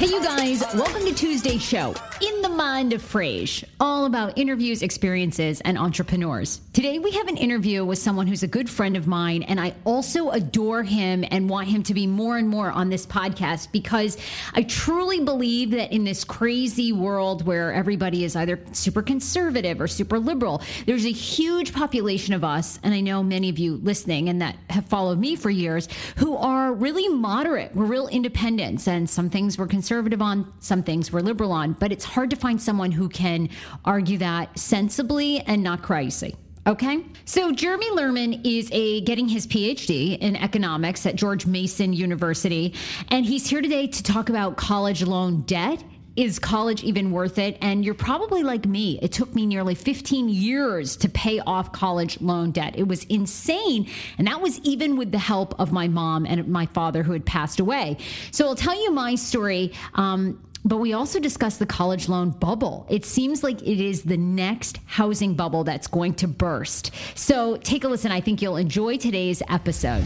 Hey, you guys, welcome to Tuesday's show, In the Mind of Fraser, all about interviews, experiences, and entrepreneurs. Today, we have an interview with someone who's a good friend of mine, and I also adore him and want him to be more and more on this podcast because I truly believe that in this crazy world where everybody is either super conservative or super liberal, there's a huge population of us, and I know many of you listening and that have followed me for years, who are really moderate. We're real independents, and some things we're conservative conservative on, some things we're liberal on, but it's hard to find someone who can argue that sensibly and not crazy. Okay. So Jeremy Lerman is a getting his PhD in economics at George Mason University. And he's here today to talk about college loan debt is college even worth it? And you're probably like me. It took me nearly 15 years to pay off college loan debt. It was insane. And that was even with the help of my mom and my father who had passed away. So I'll tell you my story. Um, but we also discussed the college loan bubble. It seems like it is the next housing bubble that's going to burst. So take a listen. I think you'll enjoy today's episode.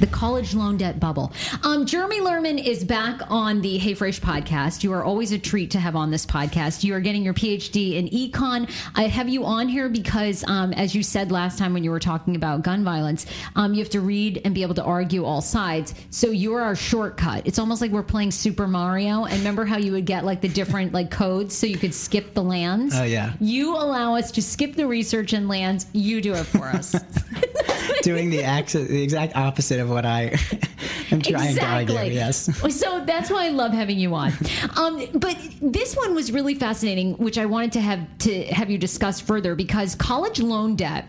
The college loan debt bubble. Um, Jeremy Lerman is back on the Hey Fraser podcast. You are always a treat to have on this podcast. You are getting your PhD in econ. I have you on here because, um, as you said last time when you were talking about gun violence, um, you have to read and be able to argue all sides. So you're our shortcut. It's almost like we're playing Super Mario. And remember how you would get like the different like codes so you could skip the lands? Oh, yeah. You allow us to skip the research and lands. You do it for us. Doing the, ex- the exact opposite of what I am trying exactly. to argue. Yes. So that's why I love having you on. Um, but this one was really fascinating, which I wanted to have to have you discuss further because college loan debt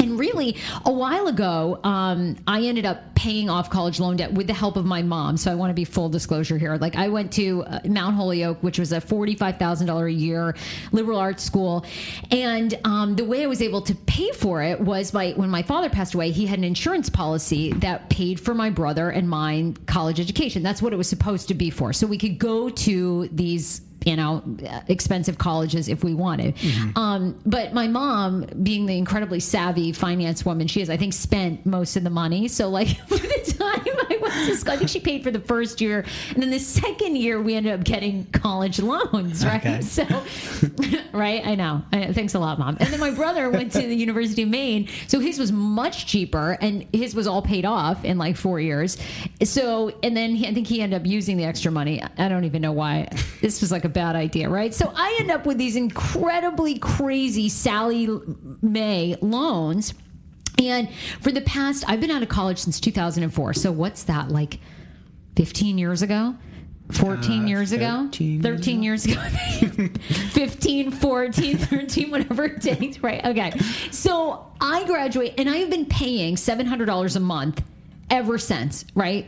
and really, a while ago, um, I ended up paying off college loan debt with the help of my mom. So I want to be full disclosure here. Like I went to uh, Mount Holyoke, which was a forty-five thousand dollar a year liberal arts school, and um, the way I was able to pay for it was by when my father passed away. He had an insurance policy that paid for my brother and mine college education. That's what it was supposed to be for. So we could go to these you know, expensive colleges if we wanted. Mm-hmm. Um, but my mom, being the incredibly savvy finance woman she is, I think spent most of the money. So like by the time I went to school, I think she paid for the first year, and then the second year we ended up getting college loans, right? Okay. So, right, I know. Thanks a lot, mom. And then my brother went to the University of Maine, so his was much cheaper, and his was all paid off in like four years. So, and then he, I think he ended up using the extra money. I don't even know why. This was like a bad idea, right? So I end up with these incredibly crazy Sallie Mae loans. And for the past, I've been out of college since 2004. So what's that, like 15 years ago? 14 Uh, years ago 13 years 13 years ago 15 14 13 whatever it takes right okay so i graduate and i have been paying $700 a month ever since right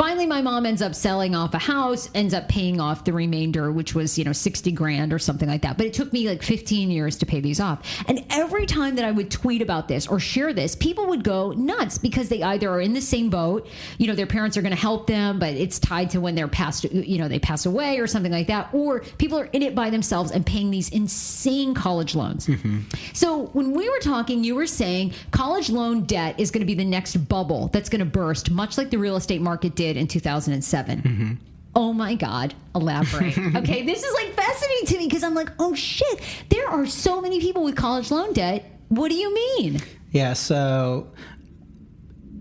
finally my mom ends up selling off a house ends up paying off the remainder which was you know 60 grand or something like that. But it took me like 15 years to pay these off. And every time that i would tweet about this or share this people would go nuts because they either are in the same boat you know their parents are going to help them but it's tied to when they're passed you know they pass away or something like that or people are in it by themselves and paying these insane college loans. Mm-hmm. So when we were talking you were saying college loan debt is going to be the next bubble that's going to burst much like the real estate market did in 2007 Oh my God, elaborate. okay, this is like fascinating to me because I'm like, oh shit, there are so many people with college loan debt. What do you mean? Yeah, so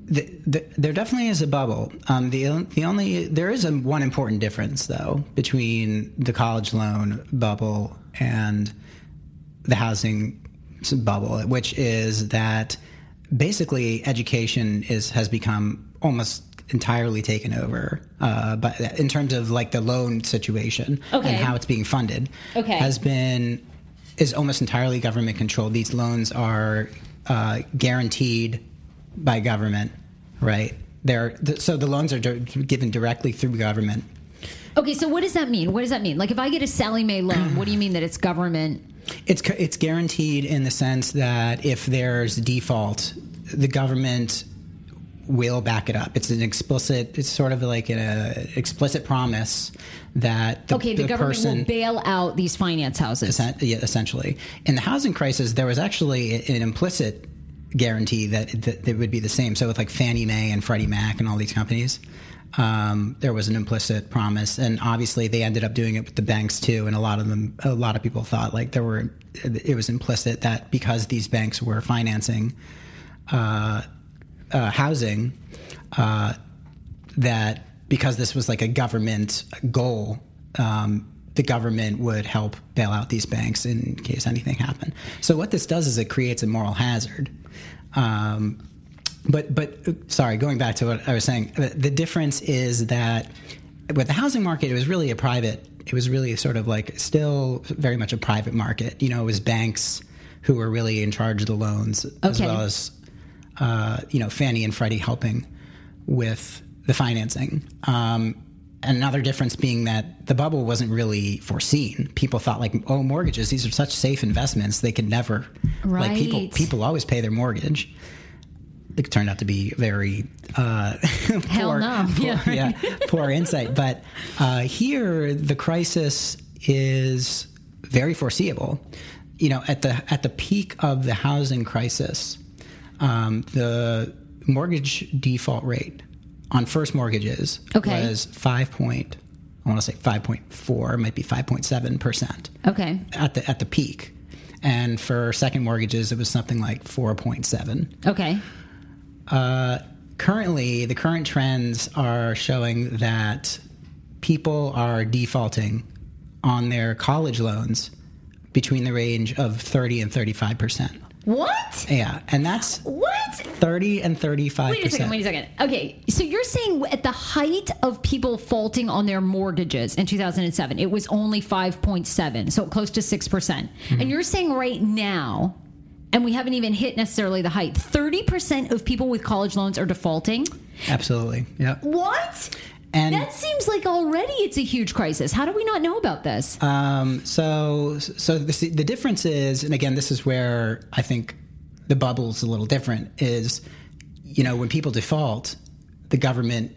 the, the, there definitely is a bubble. Um, the the only there is a one important difference though between the college loan bubble and the housing bubble, which is that basically education is has become almost entirely taken over uh, but in terms of like the loan situation Okay. and how it's being funded Okay. has been is almost entirely government controlled these loans are uh, guaranteed by government right they're th- so the loans are di- given directly through government Okay, so what does that mean? What does that mean? Like, if I get a Sallie Mae loan, what do you mean that it's government? It's it's guaranteed in the sense that if there's default, the government will back it up. It's an explicit. It's sort of like an explicit promise that the, Okay, the, government person. will bail out these finance houses. essentially, in the housing crisis, there was actually an implicit guarantee that, that it would be the same. So with like Fannie Mae and Freddie Mac and all these companies, um, there was an implicit promise, and obviously they ended up doing it with the banks too. And a lot of them, a lot of people thought like there were, it was implicit that because these banks were financing uh, uh, housing, uh, that because this was like a government goal, um, the government would help bail out these banks in case anything happened. So what this does is it creates a moral hazard. Um, but but sorry, going back to what I was saying, the, the difference is that with the housing market, it was really a private. It was really sort of like still very much a private market. You know, it was banks who were really in charge of the loans, as well as uh, you know Fannie and Freddie helping with the financing. Um, another difference being that the bubble wasn't really foreseen. People thought like, oh, mortgages; these are such safe investments; they could never. Like people, Right. people always pay their mortgage. It turned out to be very uh, poor, no. poor- Yeah. yeah, poor insight. But uh, here, the crisis is very foreseeable. You know, at the at the peak of the housing crisis, um, the mortgage default rate on first mortgages Okay. was five point. I want to say five point four, might be five point seven percent Okay. at the at the peak, and for second mortgages, it was something like four point seven. Okay. Uh, currently, the current trends are showing that people are defaulting on their college loans between the range of 30 and 35 percent. What? Yeah, and that's What? 30 and 35 Wait a second, wait a second. Okay, so you're saying at the height of people faulting on their mortgages in 2007, it was only 5.7, so close to 6%. Mm-hmm. And you're saying right now, and we haven't even hit necessarily the height, 30% of people with college loans are defaulting? Absolutely. Yeah. What? And That seems like already it's a huge crisis. How do we not know about this? Um, so, so the, the difference is, and again, this is where I think the bubble's a little different. Is you know when people default, the government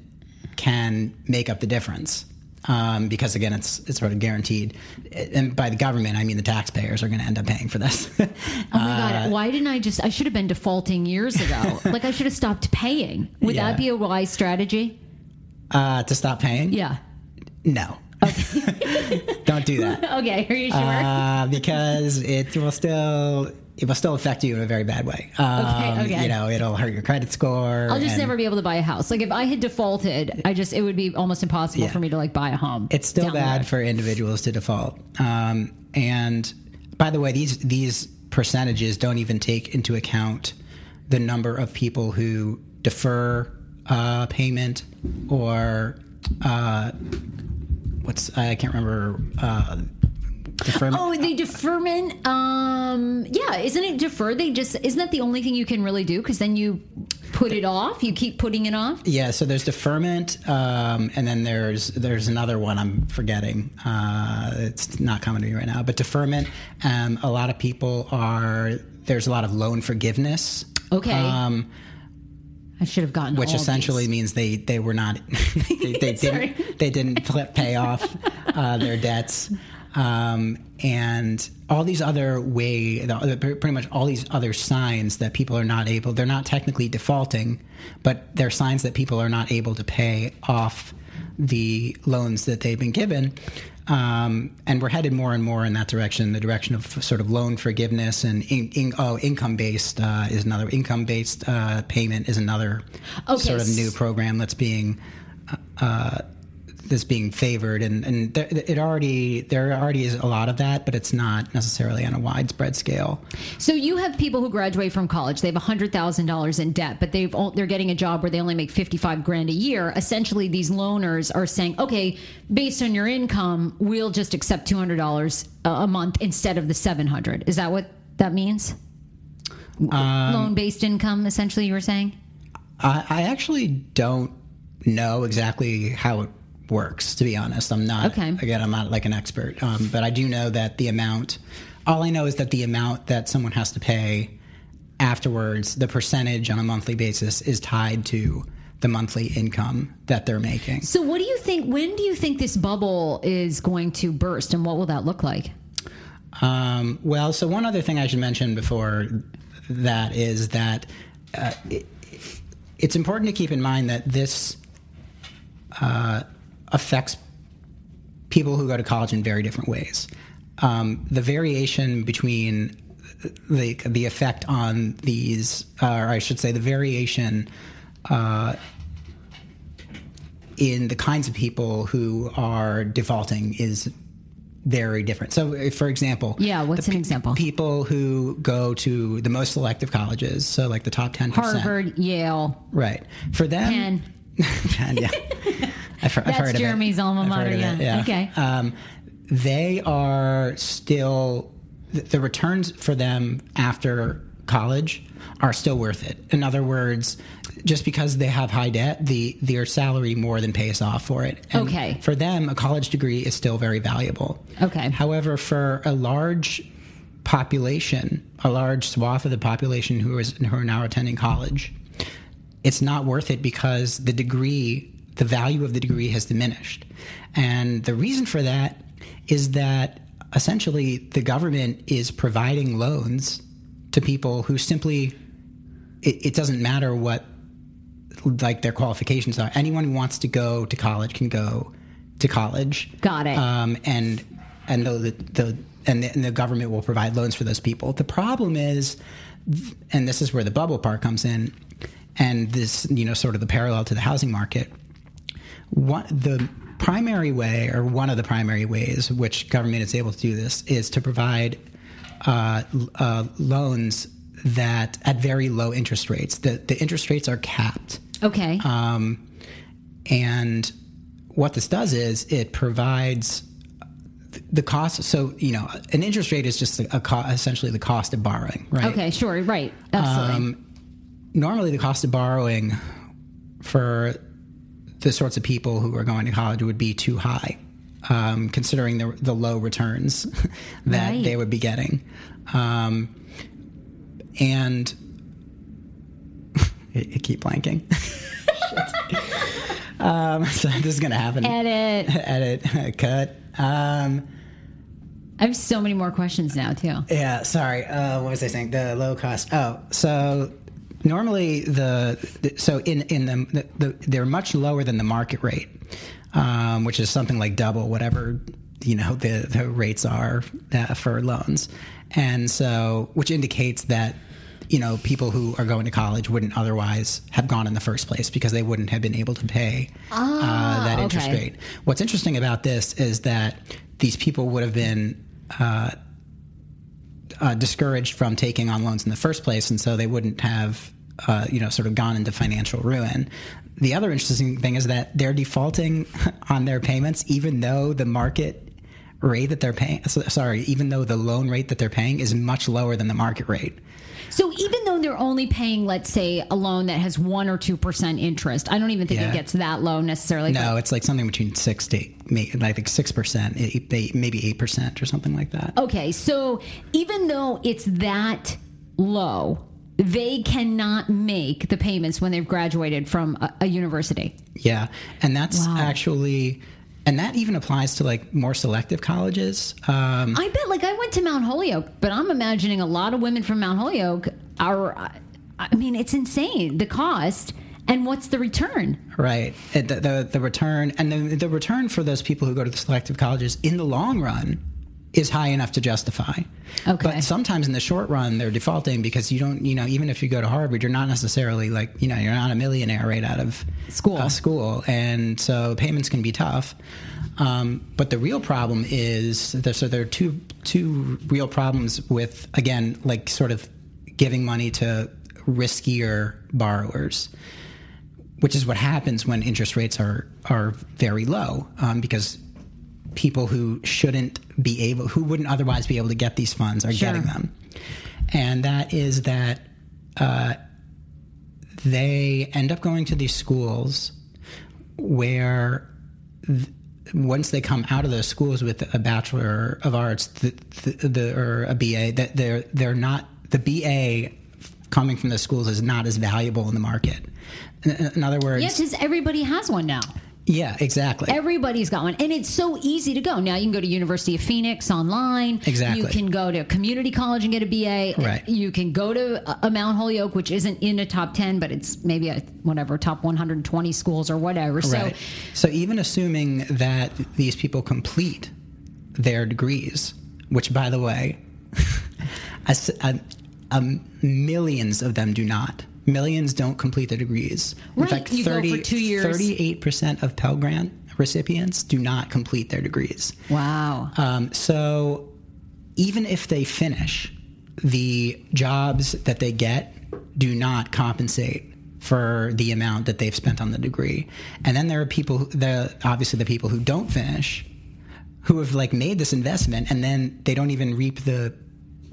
can make up the difference um, because again, it's it's sort of guaranteed, and by the government, I mean the taxpayers are going to end up paying for this. Oh my god! Why didn't I just? I should have been defaulting years ago. like I should have stopped paying. Would Yeah. that be a wise strategy? Uh, to stop paying? Yeah. No. Don't do that. Okay. Are you sure? uh, because it will still it will still affect you in a very bad way. Um, okay. You know, it'll hurt your credit score. I'll just never be able to buy a house. Like if I had defaulted, I just it would be almost impossible Yeah. for me to like buy a home. It's still bad for individuals to default. Um, and by the way, these these percentages don't even take into account the number of people who defer uh, payment or uh, what's I can't remember uh, deferment. Oh, the deferment. Um, yeah, isn't it defer? They just isn't that the only thing you can really do? Because then you put it off. You keep putting it off. Yeah, so there's deferment, um, and then there's there's another one I'm forgetting. Uh, it's not coming to me right now. But deferment, um, a lot of people are there's a lot of loan forgiveness. Okay. Um, I should have gotten which all essentially these. means they, they were not they, they didn't they didn't pay off uh, their debts. Um, and all these other way pretty much all these other signs that people are not able they're not technically defaulting but they're signs that people are not able to pay off the loans that they've been given um, and we're headed more and more in that direction the direction of sort of loan forgiveness and in, in, oh, income based uh, is another income based uh, payment is another Okay, sort of new program that's being uh, that's being favored, and and there, it already there already is a lot of that, but it's not necessarily on a widespread scale. So you have people who graduate from college. They have hundred thousand dollars in debt, but they've all, they're getting a job where they only make fifty five grand a year. Essentially, these loaners are saying, "Okay, based on your income, we'll just accept two hundred dollars a month instead of the seven hundred. Is that what that means? Um, Loan based income, essentially. You were saying. I, I actually don't know exactly how it works. To be honest, I'm not. Okay. Again, I'm not like an expert, um, but I do know that the amount. All I know is that the amount that someone has to pay afterwards, the percentage on a monthly basis, is tied to the monthly income that they're making. So, what do you think? When do you think this bubble is going to burst, and what will that look like? Um, well, so one other thing I should mention before that is that uh, it, it's important to keep in mind that this uh, affects people who go to college in very different ways. Um, the variation between the the effect on these, uh, or I should say, the variation uh, in the kinds of people who are defaulting is very different. So, for example, Yeah, what's an pe- example? People who go to the most selective colleges, so like the top ten percent, Harvard, Yale, right? For them, Penn. Yeah. I've, I've That's heard of it. Jeremy's alma mater, it, yeah. Okay. Um, they are still the, the returns for them after college are still worth it. In other words, just because they have high debt, the their salary more than pays off for it. And Okay. For them, a college degree is still very valuable. Okay. However, for a large population, a large swath of the population who is who are now attending college, it's not worth it because the degree, the value of the degree has diminished. And the reason for that is that essentially the government is providing loans to people who simply, it, it doesn't matter what like their qualifications are. Anyone who wants to go to college can go to college. Got it. Um, and and the, the and the, and the government will provide loans for those people. The problem is, and this is where the bubble part comes in, and this you know sort of the parallel to the housing market. One, the primary way, or one of the primary ways, which government is able to do this, is to provide uh, uh, loans that at very low interest rates. The the interest rates are capped. Okay. Um, and what this does is it provides the cost. So you know, an interest rate is just a, a co- essentially the cost of borrowing, right? okay, sure, right. Absolutely. Um, normally, the cost of borrowing for the sorts of people who are going to college would be too high, um, considering the the low returns that Right. they would be getting, um, and it, keep blanking. um, so this is gonna happen. Edit. Edit. Cut. Um, I have so many more questions now, too. yeah, sorry. Uh, what was I saying? The low cost. Oh, so normally the, the so in in the, the, the they're much lower than the market rate, um, which is something like double whatever you know the the rates are uh, for loans, and so which indicates that you know people who are going to college wouldn't otherwise have gone in the first place because they wouldn't have been able to pay uh, that interest okay. rate. What's interesting about this is that these people would have been. Uh, uh, discouraged from taking on loans in the first place, and so they wouldn't have, uh, you know, sort of gone into financial ruin. The other interesting thing is that they're defaulting on their payments, even though the market rate that they're paying sorry even though the loan rate that they're paying is much lower than the market rate. So even though they're only paying, let's say, a loan that has one or two percent interest, I don't even think Yeah. it gets that low necessarily. No, it's like something between six to eight, I think six percent, maybe eight percent or something like that. Okay, so even though it's that low, they cannot make the payments when they've graduated from a, a university. Yeah, and that's Wow. actually, and that even applies to like more selective colleges. Um, I bet, like, I went to Mount Holyoke, but I'm imagining a lot of women from Mount Holyoke are, I- I mean, it's insane the cost and what's the return. Right. Uh, The, the, the return and the, the return for those people who go to the selective colleges in the long run is high enough to justify. Okay. But sometimes in the short run, they're defaulting because you don't, you know, even if you go to Harvard, you're not necessarily like, you know, you're not a millionaire right out of School. uh, school. And so payments can be tough. Um, but the real problem is there, so there are two two real problems with again like sort of giving money to riskier borrowers which is what happens when interest rates are are very low um, because people who shouldn't be able who wouldn't otherwise be able to get these funds are Sure. getting them and that is that uh, they end up going to these schools where th- once they come out of those schools with a bachelor of arts the, the, the, or a BA that they're they're not the BA coming from the schools is not as valuable in the market in, in other words Yes, because everybody has one now. Yeah exactly Everybody's got one, and it's so easy to go. Now you can go to University of Phoenix online. Exactly. You can go to community college and get a BA. Right. You can go to a- a Mount Holyoke, which isn't in a top ten, but it's maybe a whatever top 120 schools or whatever. So Right. So even assuming that these people complete their degrees, which by the way, a s- a- a millions of them do not. Millions don't complete their degrees. In Right. fact, You go for two years. 38% of Pell Grant recipients do not complete their degrees. wow. Um, so even if they finish, the jobs that they get do not compensate for the amount that they've spent on the degree. And then there are people, who- the obviously the people who don't finish, who have like made this investment and then they don't even reap the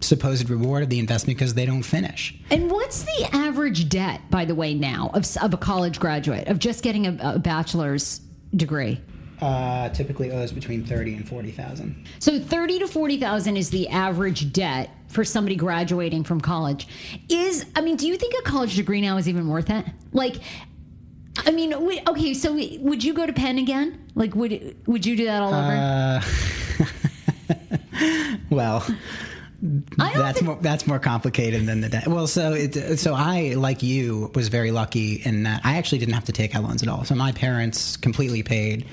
supposed reward of the investment because they don't finish. And what's the average debt, by the way, now of, of a college graduate of just getting a, a bachelor's degree? Uh, typically owes between thirty and forty thousand. So thirty to forty thousand is the average debt for somebody graduating from college. Is I mean, do you think a college degree now is even worth it? Like, I mean, we, okay, so we- would you go to Penn again? Like, would would you do that all over? Well, I don't that's think- more that's more complicated than the debt. Well, so it, so I like you was very lucky in that I actually didn't have to take out loans at all. So my parents completely paid.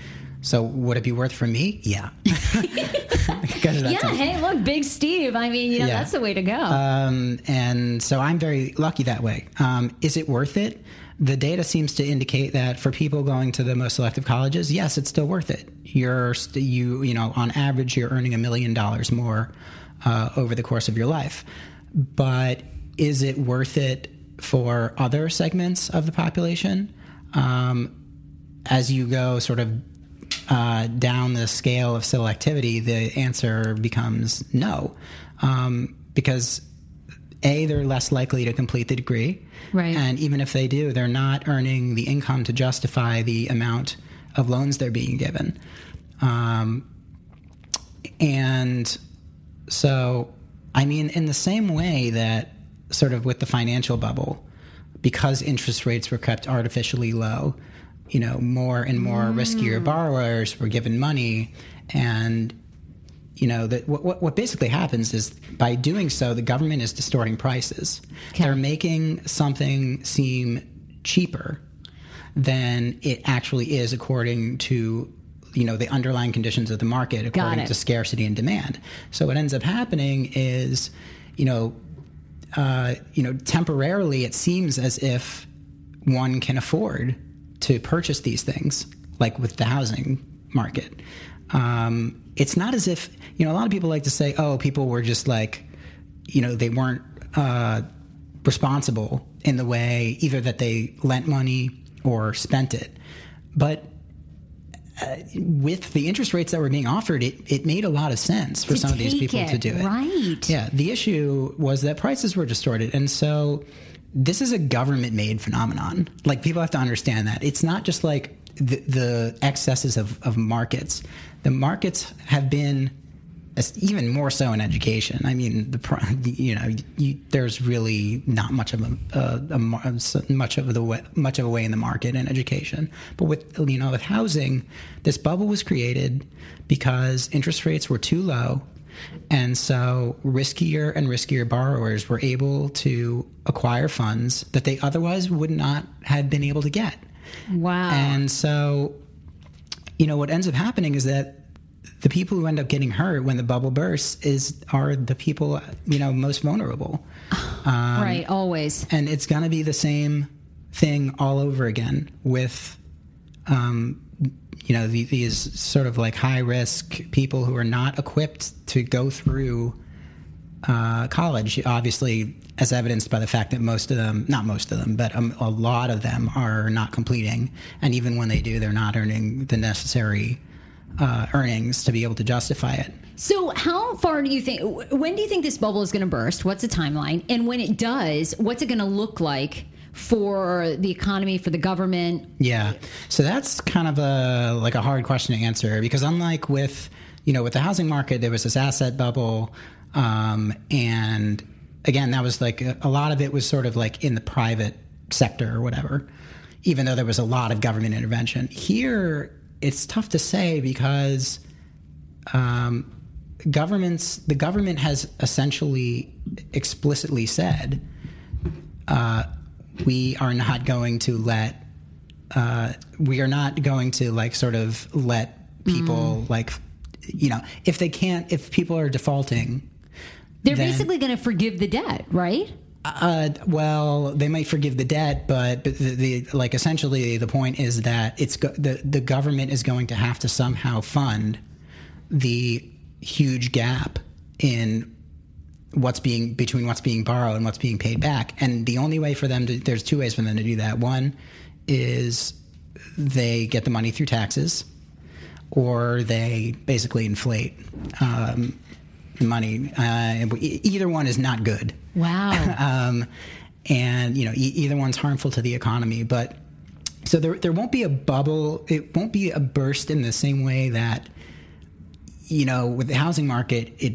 So would it be worth for me? Yeah. Yeah. Hey, look, Big Steve. I mean, you know, Yeah. that's the way to go. um, and so I'm very lucky that way. Um, is it worth it? The data seems to indicate that for people going to the most selective colleges, yes, it's still worth it. You're st- you you know on average you're earning a million dollars more uh, over the course of your life, but is it worth it for other segments of the population? Um, as you go sort of uh, down the scale of selectivity, the answer becomes no, um, because a they're less likely to complete the degree, Right. And even if they do, they're not earning the income to justify the amount of loans they're being given, um, and so I mean, in the same way that sort of with the financial bubble, because interest rates were kept artificially low, you know, more and more mm. riskier borrowers were given money, and you know that what, what- what basically happens is by doing so, the government is distorting prices. Okay. They're making something seem cheaper than it actually is according to you know the underlying conditions of the market according to scarcity and demand. So what ends up happening is, you know, uh, you know, temporarily it seems as if one can afford to purchase these things, like with the housing market. Um, it's not as if you know a lot of people like to say, "Oh, people were just like, you know, they weren't uh, responsible in the way either that they lent money or spent it," but uh, with the interest rates that were being offered, it, it made a lot of sense for some of these people it, to do it. right. Yeah. The issue was that prices were distorted. And so this is a government made phenomenon. Like people have to understand that. It's not just like the, the excesses of, of markets. The markets have been even more so in education. I mean, the you know, you, there's really not much of a, a, a much of the way, much of a way in the market in education. But with you know with housing, this bubble was created because interest rates were too low, and so riskier and riskier borrowers were able to acquire funds that they otherwise would not have been able to get. Wow. And so, you know, what ends up happening is that the people who end up getting hurt when the bubble bursts is are the people you know most vulnerable, right. Always. and it's going to be the same thing all over again with, um, you know, the, these sort of like high risk people who are not equipped to go through uh, college. Obviously, as evidenced by the fact that most of them, not most of them, but um, a lot of them are not completing, and even when they do, they're not earning the necessary uh, earnings to be able to justify it. So, how far do you think? When do you think this bubble is going to burst? What's the timeline? And when it does, what's it going to look like for the economy, for the government? Yeah. So that's kind of a like a hard question to answer because unlike with you know with the housing market, there was this asset bubble, um, and again, that was like a, a lot of it was sort of like in the private sector or whatever. Even though there was a lot of government intervention here, it's tough to say because um, governments the government has essentially explicitly said uh, we are not going to let uh, we are not going to like sort of let people like you know if they can't if people are defaulting They're Then- basically going to forgive the debt, right? Uh, well, they might forgive the debt, but, but the, the like essentially the point is that it's go- the the government is going to have to somehow fund the huge gap in what's being between what's being borrowed and what's being paid back. And the only way for them to there's two ways for them to do that. One is they get the money through taxes, or they basically inflate um, money. Uh, either one is not good Wow. um, and you know e- either one's harmful to the economy. But so there there won't be a bubble. It won't be a burst in the same way that you know with the housing market it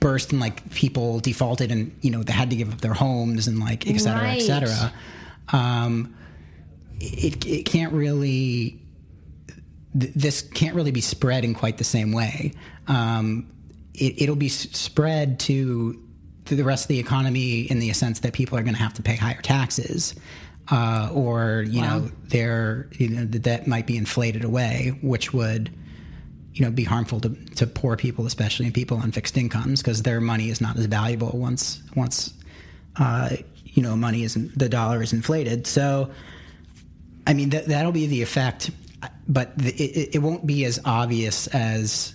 burst and like people defaulted and you know they had to give up their homes and like et cetera Right. et cetera. Um, it it can't really this can't really be spread in quite the same way. Um, it, it'll be spread to to the rest of the economy in the sense that people are going to have to pay higher taxes, uh, or you know, their you know the debt might be inflated away, which would you know be harmful to, to poor people, especially people on fixed incomes, because their money is not as valuable once once uh, you know money is the dollar is inflated. So. I mean, that, that'll be the effect, but the, it, it won't be as obvious as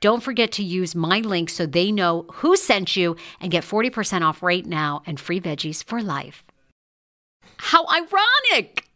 Don't forget to use my link so they know who sent you and get 40% off right now and free veggies for life. How ironic!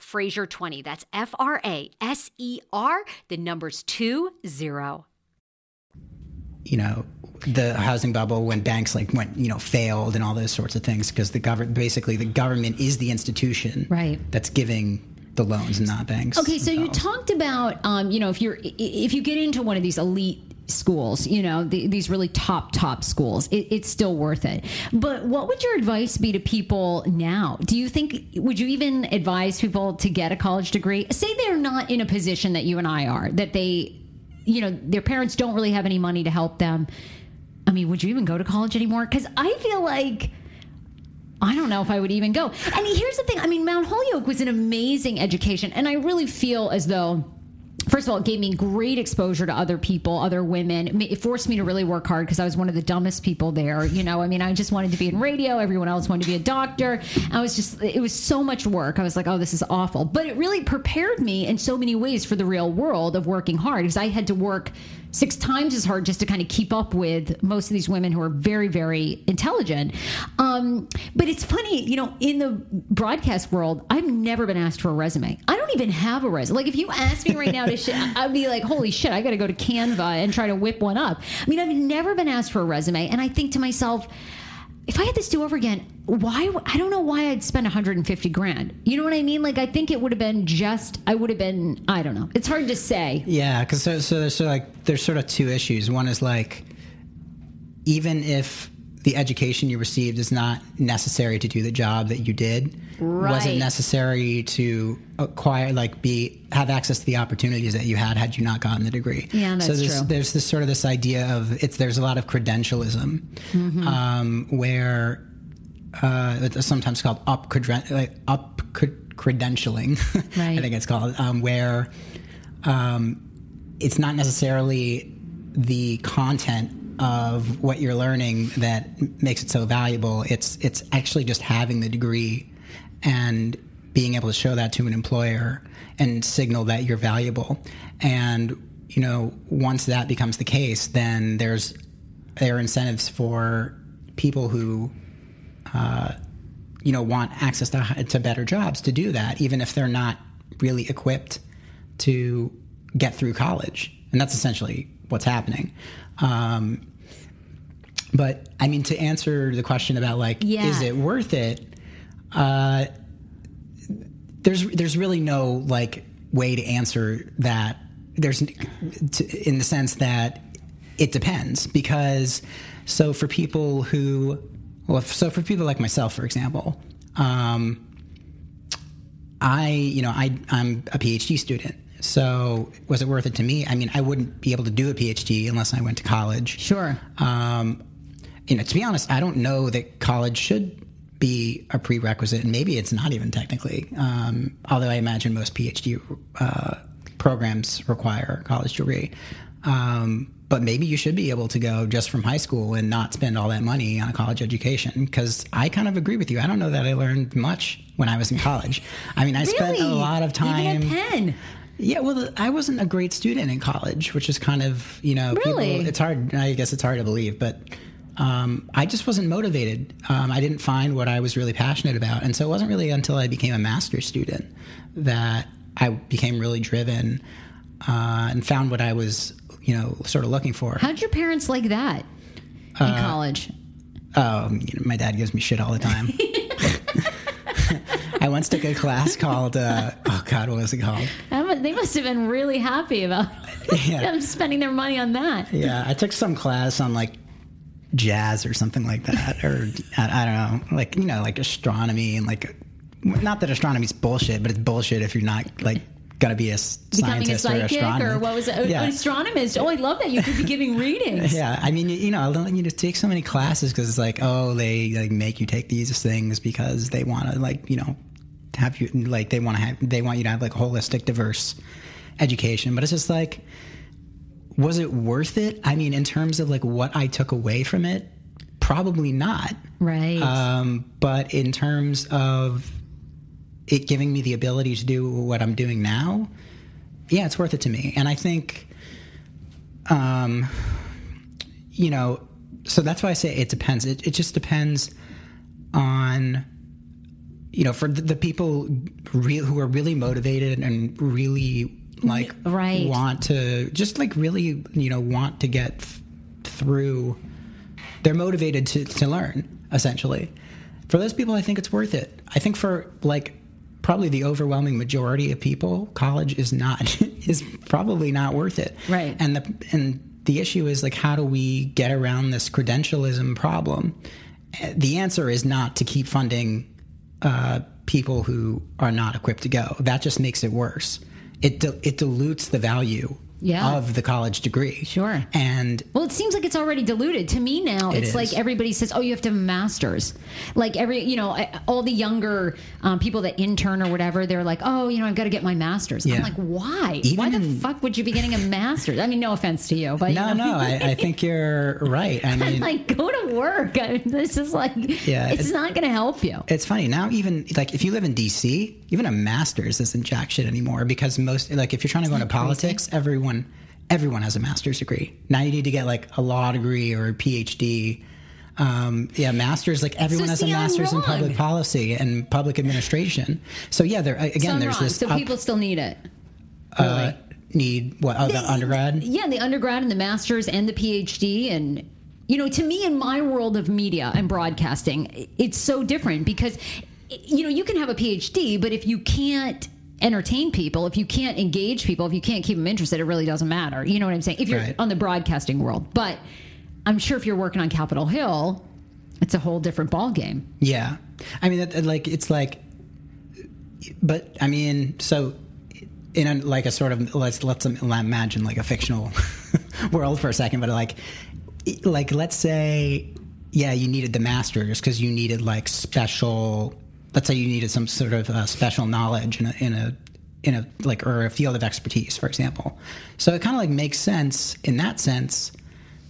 Fraser20. That's F R A S E R, the numbers two zero. You know, the housing bubble when banks like went, you know, failed and all those sorts of things because the government basically the government is the institution right. that's giving the loans, and not banks. Okay, so you talked about, um, you know, if you're if you get into one of these elite schools, you know, the, these really top top schools, it, it's still worth it. But what would your advice be to people now? Do you think would you even advise people to get a college degree? Say they're not in a position that you and I are, that they, you know, their parents don't really have any money to help them. I mean, would you even go to college anymore? Because I feel like. I don't know if I would even go. And here's the thing I mean, Mount Holyoke was an amazing education. And I really feel as though. First of all, it gave me great exposure to other people, other women. It forced me to really work hard because I was one of the dumbest people there. You know, I mean, I just wanted to be in radio. Everyone else wanted to be a doctor. I was just, it was so much work. I was like, oh, this is awful. But it really prepared me in so many ways for the real world of working hard because I had to work six times as hard just to kind of keep up with most of these women who are very, very intelligent. Um, but it's funny, you know, in the broadcast world, I've never been asked for a resume. I don't even have a resume. Like, if you ask me right now to, sh- I'd be like, holy shit, I got to go to Canva and try to whip one up. I mean, I've never been asked for a resume. And I think to myself, if I had this do over again, why? I don't know why I'd spend 150 grand. You know what I mean? Like, I think it would have been just, I would have been, I don't know. It's hard to say. Yeah, because so, so there's sort of like there's sort of two issues. One is like even if the education you received is not necessary to do the job that you did, was Right. it necessary to acquire like be have access to the opportunities that you had had you not gotten the degree? Yeah, so that's there's, true. There's this sort of this idea of it's there's a lot of credentialism Mm-hmm. um, where uh, it's sometimes called up creden- like up cred- credentialing. I think it's called um, where um, it's not necessarily the content of what you're learning that makes it so valuable. It's it's actually just having the degree and being able to show that to an employer and signal that you're valuable. And you know, once that becomes the case, then there's there are incentives for people who uh, you know want access to, to better jobs to do that even if they're not really equipped to get through college and that's essentially what's happening um, but i mean to answer the question about like Yeah. is it worth it uh, there's there's really no like way to answer that there's to, in the sense that it depends because so for people who well so for people like myself for example um, I you know I I'm a PhD student so was it worth it to me I mean I wouldn't be able to do a PhD unless I went to college Sure. um, you know, to be honest, I don't know that college should be a prerequisite, and maybe it's not even technically. Um, although I imagine most PhD uh, programs require a college degree. Um, but maybe you should be able to go just from high school and not spend all that money on a college education. Because I kind of agree with you. I don't know that I learned much when I was in college. I mean, I spent a lot of time. Even. Yeah, well, I wasn't a great student in college, which is kind of you know, Really? people, it's hard. I guess it's hard to believe, but um, I just wasn't motivated. Um, I didn't find what I was really passionate about, and so it wasn't really until I became a master's student that I became really driven uh, and found what I was, you know, sort of looking for. How'd your parents like that in Uh, college? Um, you know, my dad gives me shit all the time. I once took a class called, uh, oh God, what was it called? That They must have been really happy about Yeah. them spending their money on that. Yeah, I took some class on like jazz or something like that, or I, I don't know, like you know, like astronomy and like not that astronomy's bullshit, but it's bullshit if you're not like gonna be a Becoming a scientist or psychic or what was it? Yeah. An astronomist. Oh, I love that. You could be giving readings. Yeah, I mean, you, you know, I don't you just take so many classes because it's like, oh, they like make you take these things because they want to like, you know, have you like they want to have they want you to have like a holistic, diverse education. But it's just like, was it worth it? I mean, in terms of like what I took away from it, probably not. Right. Um, but in terms of it giving me the ability to do what I'm doing now, yeah, it's worth it to me. And I think, um, you know, so that's why I say it depends. It, it just depends on, you know, for the, the people real who are really motivated and really like Right. want to just like really you know want to get th- through they're motivated to, to learn essentially for those people i think it's worth it i think for like probably the overwhelming majority of people, college is not is probably not worth it. Right. And the and the issue is like how do we get around this credentialism problem? The answer is not to keep funding uh, people who are not equipped to go. That just makes it worse. It it dilutes the value Yeah. of the college degree. Sure. And Well, it seems like it's already diluted. To me now, It it's is. like everybody says, "Oh, you have to have a master's." Like every, you know, all the younger um, people that intern or whatever, they're like, "Oh, you know, I've got to get my master's." I'm like, "Why? Even Why the fuck would you be getting a master's?" I mean, no offense to you, but no, you know, no, I, I think you're right. I mean, like go to work. I mean, this is like, Yeah, it's it's- not going to help you. It's funny now. Even like if you live in DC, even a master's isn't jack shit anymore because most like if you're trying to go into politics, everyone everyone has a master's degree. Now you need to get like a law degree or a PhD. Um, yeah, masters like everyone has a see, I'm master's in public policy and public administration. So yeah, there again, So there's wrong. this So up- people still need it. uh, need what? Oh, the undergrad. Yeah, the undergrad and the master's and the PhD and you know, to me in my world of media and broadcasting, it's so different because you know, you can have a PhD, but if you can't entertain people, if you can't engage people, if you can't keep them interested, it really doesn't matter. You know what I'm saying? If you're Right. on the broadcasting world. But I'm sure if you're working on Capitol Hill, it's a whole different ball game. Yeah, I mean, that, like it's like, but I mean, so in a, like a sort of let's let's imagine like a fictional world for a second, but like, like let's say, yeah, you needed the masters because you needed like special. Let's say you needed some sort of uh, special knowledge in a, in a in a like or a field of expertise, for example. So it kind of like makes sense in that sense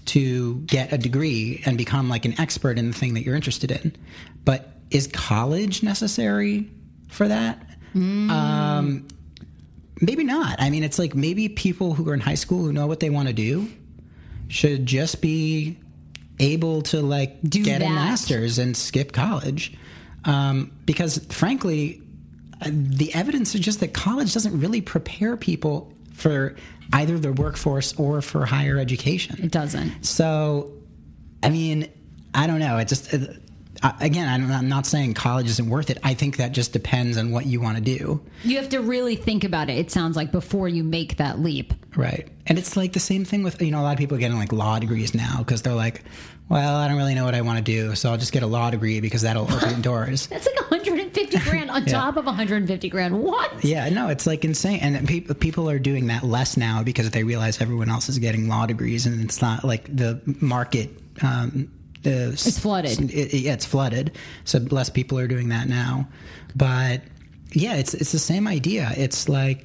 to get a degree and become like an expert in the thing that you're interested in. But is college necessary for that? Um, maybe not. I mean, it's like maybe people who are in high school who know what they want to do should just be able to like Do get a master's and skip college. Um, because frankly, uh, the evidence suggests that college doesn't really prepare people for either the workforce or for higher education. It doesn't. So, I mean, I don't know. It just uh, again, I'm, I'm not saying college isn't worth it. I think that just depends on what you want to do, You have to really think about it, it sounds like, before you make that leap. right? And it's like the same thing with you know a lot of people getting like law degrees now because they're like, well, I don't really know what I want to do, so I'll just get a law degree because that'll open doors. That's like 150 grand on top of 150 grand. What? Yeah, no, it's like insane, and pe- people are doing that less now because they realize everyone else is getting law degrees, and it's not like the market. Um, It's flooded. It- yeah, it's flooded, so less people are doing that now. But yeah, it's it's the same idea. It's like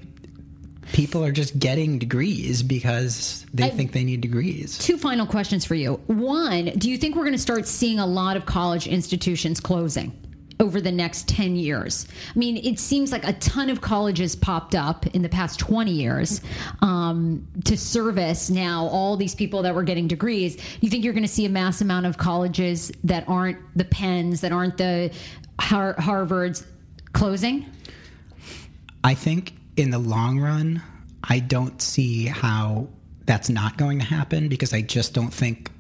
people are just getting degrees because they I- think they need degrees. Two final questions for you. One, do you think we're going to start seeing a lot of college institutions closing? Over the next 10 years. I mean, it seems like a ton of colleges popped up in the past 20 years um, to service now all these people that were getting degrees. You think you're going to see a mass amount of colleges that aren't the Penns, that aren't the Har- Harvards closing? I think in the long run, I don't see how that's not going to happen because I just don't think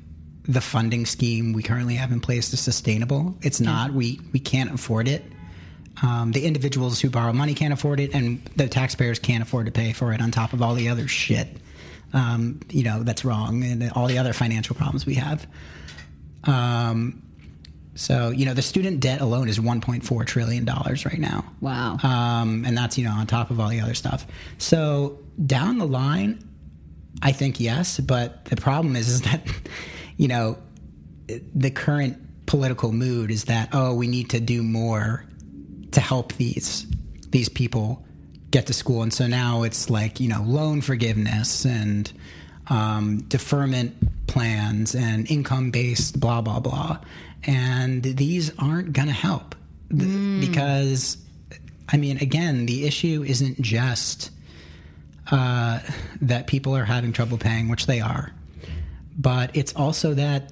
the funding scheme we currently have in place is sustainable. It's not. We we can't afford it. Um, the individuals who borrow money can't afford it, and the taxpayers can't afford to pay for it. On top of all the other shit, um, you know, that's wrong, and all the other financial problems we have. Um, so you know, the student debt alone is 1.4 trillion dollars right now. Wow. Um, and that's you know on top of all the other stuff. So down the line, I think yes, but the problem is is that you know the current political mood is that oh we need to do more to help these these people get to school, and so now it's like you know loan forgiveness and um, deferment plans and income based blah blah blah, and these aren't going to help. Th- because I mean again the issue isn't just uh, that people are having trouble paying, which they are, but it's also that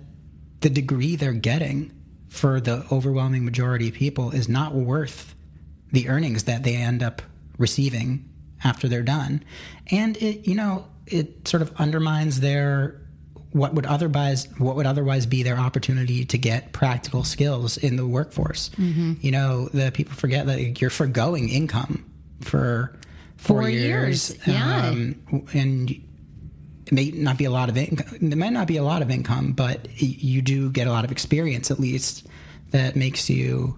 the degree they're getting for the overwhelming majority of people is not worth the earnings that they end up receiving after they're done. And it, you know, it sort of undermines their what would otherwise what would otherwise be their opportunity to get practical skills in the workforce. Mm-hmm. You know, the people forget that you're foregoing income for four, Four years, yeah. um, and it may not be a lot of income. There might not be a lot of income, but you do get a lot of experience at least that makes you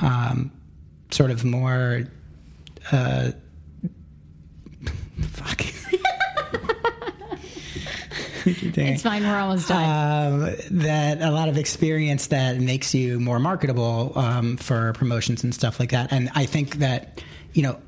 um, sort of more. Uh, fuck. It's fine. We're almost done. um, that a lot of experience that makes you more marketable um, for promotions and stuff like that. And I think that you know,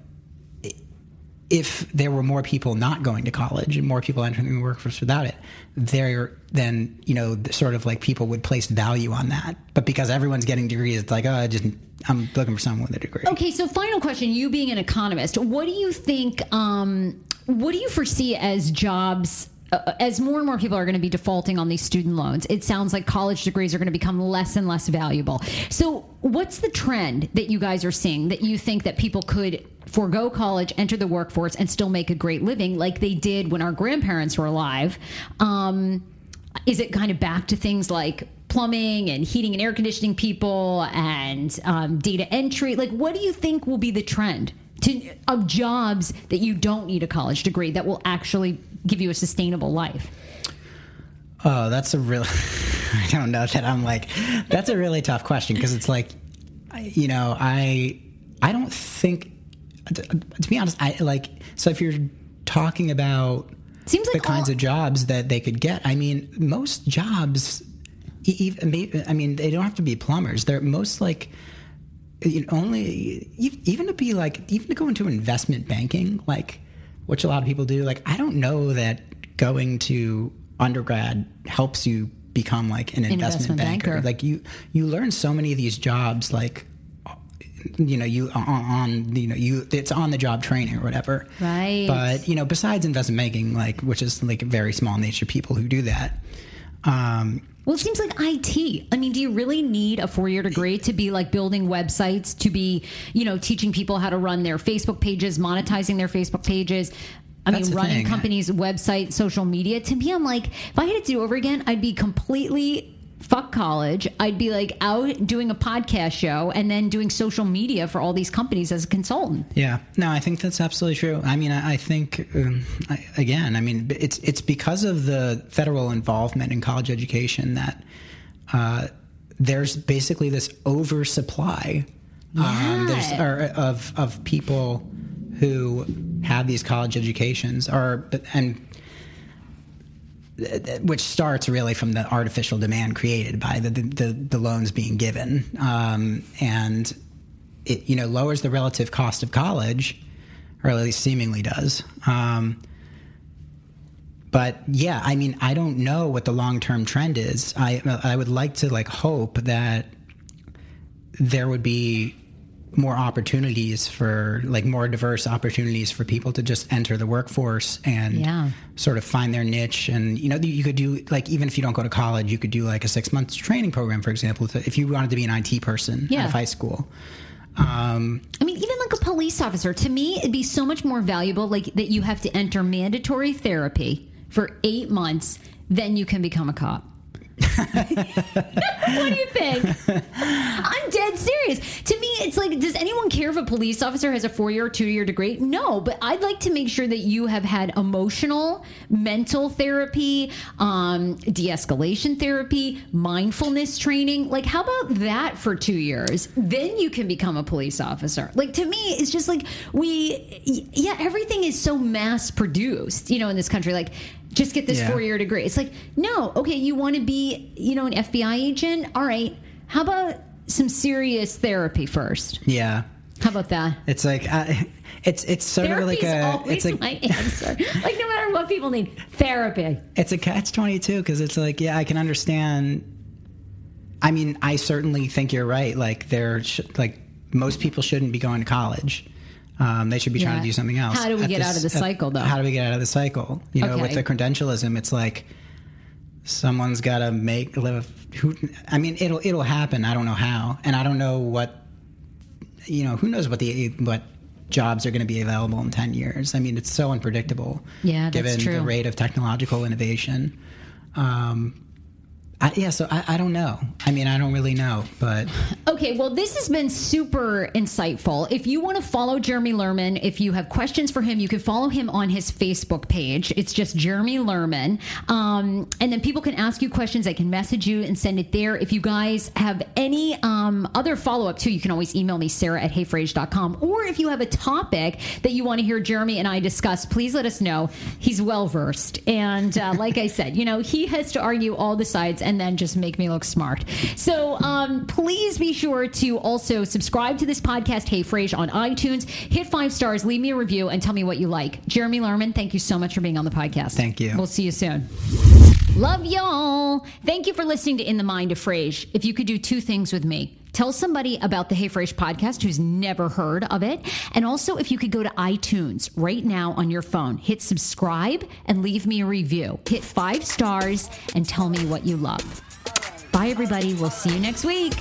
if there were more people not going to college and more people entering the workforce without it, there then you know sort of like people would place value on that. But because everyone's getting degrees, it's like oh, I just I'm looking for someone with a degree. Okay, so final question. You being an economist, what do you think, um, what do you foresee as jobs? Uh, as more and more people are going to be defaulting on these student loans, it sounds like college degrees are going to become less and less valuable. So, what's the trend that you guys are seeing that you think that people could forego college, enter the workforce, and still make a great living like they did when our grandparents were alive? Um, is it kind of back to things like plumbing and heating and air conditioning people and um, data entry like what do you think will be the trend to, of jobs that you don't need a college degree that will actually give you a sustainable life Oh, that's a really. I don't know that I'm like. That's a really tough question because it's like, you know, I I don't think. To, to be honest, I like. So if you're talking about seems the like kinds all- of jobs that they could get, I mean, most jobs. Even, I mean, they don't have to be plumbers. They're most like you know, only even to be like even to go into investment banking, like which a lot of people do. Like I don't know that going to undergrad helps you become like an investment, Investment banker. banker. Like you you learn so many of these jobs like you know you on, on you know you it's on the job training or whatever Right. but you know besides investment banking like which is like a very small nature people who do that um well it seems like it i mean do you really need a four-year degree to be like building websites to be you know teaching people how to run their facebook pages monetizing their facebook pages I That's mean, running thing. companies' website, social media. To me, I'm like, if I had to do it over again, I'd be completely fuck college. I'd be like out doing a podcast show and then doing social media for all these companies as a consultant. Yeah, no, I think that's absolutely true. I mean, I, I think um, I, again, I mean, it's it's because of the federal involvement in college education that uh, there's basically this oversupply um, there's, or, of of people who have these college educations, or and which starts really from the artificial demand created by the the, the loans being given, um, and it you know lowers the relative cost of college, or at least seemingly does. Um, but yeah, I mean, I don't know what the long term trend is. I I would like to like hope that there would be more opportunities for like more diverse opportunities for people to just enter the workforce and Yeah. sort of find their niche and you know you could do like even if you don't go to college you could do like a six months training program for example to- if you wanted to be an IT person Yeah. out of high school um, I mean, even like a police officer, to me, it'd be so much more valuable like that you have to enter mandatory therapy for eight months, then you can become a cop. what do you think? I'm dead serious. To me, it's like, does anyone care if a police officer has a four year or two year degree? No, but I'd like to make sure that you have had emotional, mental therapy, um, de escalation therapy, mindfulness training. Like, how about that for two years? Then you can become a police officer. Like, to me, it's just like we, yeah, everything is so mass produced, you know, in this country. Like, just get this Yeah. four year degree. It's like, no, okay, you want to be, you know, an FBI agent? All right. How about some serious therapy first? yeah How about that? it's like uh, it's it's sort of like a always it's like my answer. like no matter what people need, therapy. it's a catch 22 because it's like yeah i can understand i mean i certainly think you're right like there sh- like most people shouldn't be going to college um, they should be trying Yeah. to do something else How do we At get out of the cycle, though? how do we get out of the cycle you know with the credentialism it's like someone's got to make live who i mean it'll it'll happen i don't know how and i don't know what you know who knows what the what jobs are going to be available in 10 years i mean it's so unpredictable Yeah, that's given true. the rate of technological innovation Um, I, yeah, so I, I, don't know. I mean, I don't really know, but okay. Well, this has been super insightful. If you want to follow Jeremy Lerman, if you have questions for him, you can follow him on his Facebook page. It's just Jeremy Lerman, um, and then people can ask you questions. They can message you and send it there. If you guys have any um, other follow up too, you can always email me Sarah at heyfraser.com. Or if you have a topic that you want to hear Jeremy and I discuss, please let us know. He's well versed, and uh, like I said, you know, he has to argue all the sides and and then just make me look smart. So um, please be sure to also subscribe to this podcast, Hey Fraser, on iTunes. Hit five stars, leave me a review, and tell me what you like. Jeremy Lerman, thank you so much for being on the podcast. Thank you. We'll see you soon. Love y'all. Thank you for listening to In the Mind of Fraser. If you could do two things with me. Tell somebody about the Hey Fraser podcast who's never heard of it. And also, if you could go to iTunes right now on your phone, hit subscribe and leave me a review. Hit five stars and tell me what you love. Bye, everybody. We'll see you next week.